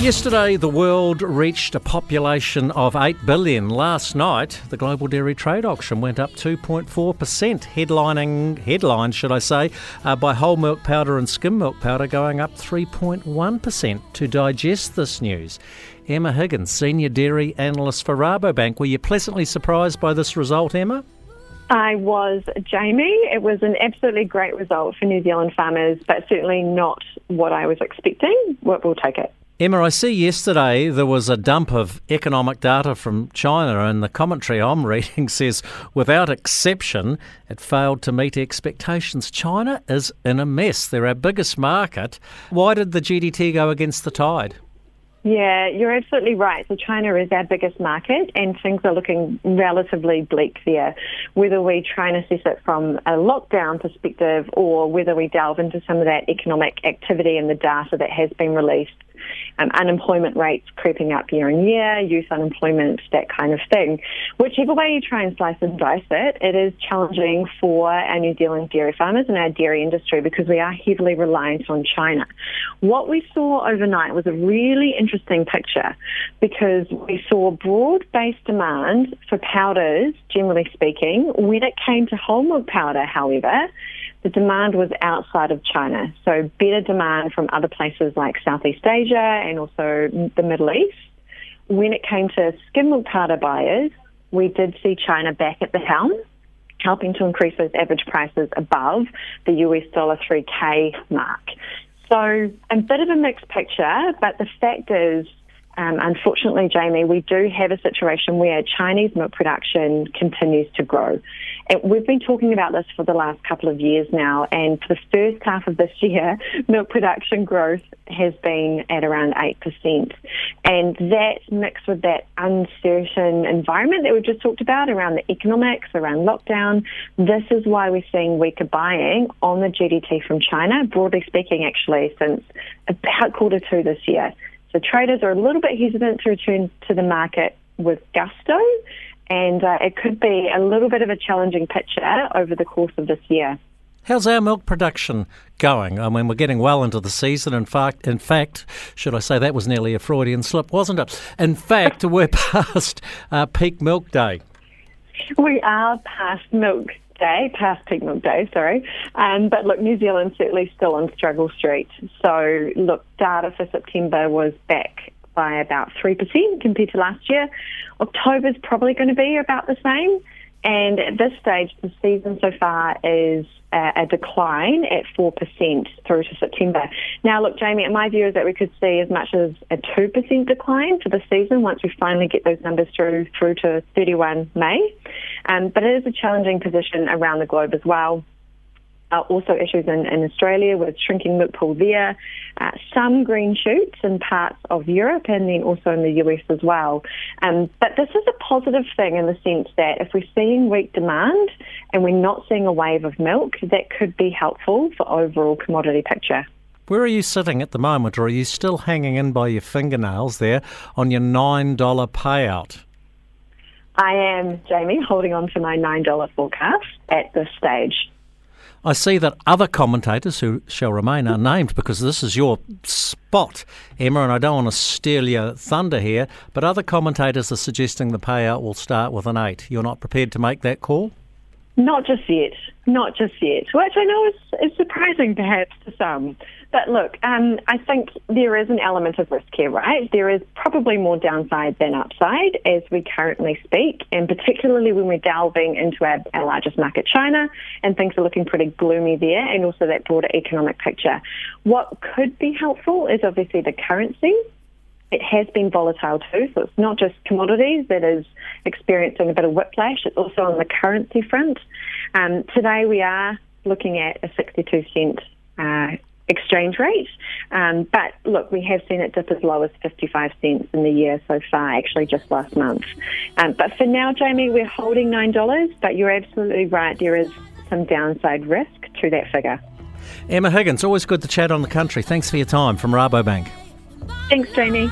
Yesterday, the world reached a population of 8 billion. Last night, the global dairy trade auction went up 2.4%, headlining, headlined, should I say, uh, by whole milk powder and skim milk powder going up 3.1%. To digest this news, Emma Higgins, Senior Dairy Analyst for Rabobank. Were you pleasantly surprised by this result, Emma? I was Jamie. It was an absolutely great result for New Zealand farmers, but certainly not what I was expecting. We'll take it. Emma, I see yesterday there was a dump of economic data from China, and the commentary I'm reading says, without exception, it failed to meet expectations. China is in a mess. They're our biggest market. Why did the GDT go against the tide? Yeah, you're absolutely right. So China is our biggest market and things are looking relatively bleak there. Whether we try and assess it from a lockdown perspective or whether we delve into some of that economic activity and the data that has been released, um, unemployment rates creeping up year on year, youth unemployment, that kind of thing. Whichever way you try and slice and dice it, it is challenging for our New Zealand dairy farmers and our dairy industry because we are heavily reliant on China. What we saw overnight was a really interesting picture because we saw broad-based demand for powders, generally speaking. When it came to whole milk powder, however, the demand was outside of China. So better demand from other places like Southeast Asia and also the Middle East. When it came to skim milk powder buyers, we did see China back at the helm, helping to increase those average prices above the US dollar 3K mark. So a bit of a mixed picture, but the fact is um, unfortunately, Jamie, we do have a situation where Chinese milk production continues to grow. And we've been talking about this for the last couple of years now, and for the first half of this year, milk production growth has been at around 8%. And that mixed with that uncertain environment that we've just talked about around the economics, around lockdown, this is why we're seeing weaker buying on the GDT from China, broadly speaking, actually, since about quarter two this year. So traders are a little bit hesitant to return to the market with gusto, and uh, it could be a little bit of a challenging picture over the course of this year. How's our milk production going? I mean, we're getting well into the season. In fact, in fact, should I say that was nearly a Freudian slip, wasn't it? In fact, we're past uh, peak milk day. We are past milk day, past milk day, sorry. Um, but look, New Zealand's certainly still on struggle street. So look, data for September was back by about 3% compared to last year. October's probably going to be about the same. And at this stage, the season so far is a decline at 4% through to September. Now, look, Jamie, my view is that we could see as much as a 2% decline for the season once we finally get those numbers through through to 31 May. Um, but it is a challenging position around the globe as well uh, also issues in, in Australia with shrinking milk pool there, uh, some green shoots in parts of Europe and then also in the US as well. Um, but this is a positive thing in the sense that if we're seeing weak demand and we're not seeing a wave of milk, that could be helpful for overall commodity picture. Where are you sitting at the moment, or are you still hanging in by your fingernails there on your $9 payout? I am, Jamie, holding on to my $9 forecast at this stage. I see that other commentators who shall remain unnamed because this is your spot, Emma, and I don't want to steal your thunder here, but other commentators are suggesting the payout will start with an eight. You're not prepared to make that call? Not just yet. Not just yet. Which I know is, is surprising perhaps to some. But look, um, I think there is an element of risk here, right? There is probably more downside than upside as we currently speak, and particularly when we're delving into our, our largest market, China, and things are looking pretty gloomy there, and also that broader economic picture. What could be helpful is obviously the currency it has been volatile too. So it's not just commodities that is experiencing a bit of whiplash. It's also on the currency front. Um, today we are looking at a 62 cent uh, exchange rate. Um, but look, we have seen it dip as low as 55 cents in the year so far, actually just last month. Um, but for now, Jamie, we're holding $9, but you're absolutely right. There is some downside risk to that figure. Emma Higgins, always good to chat on the country. Thanks for your time from Rabobank. Thanks, Jamie.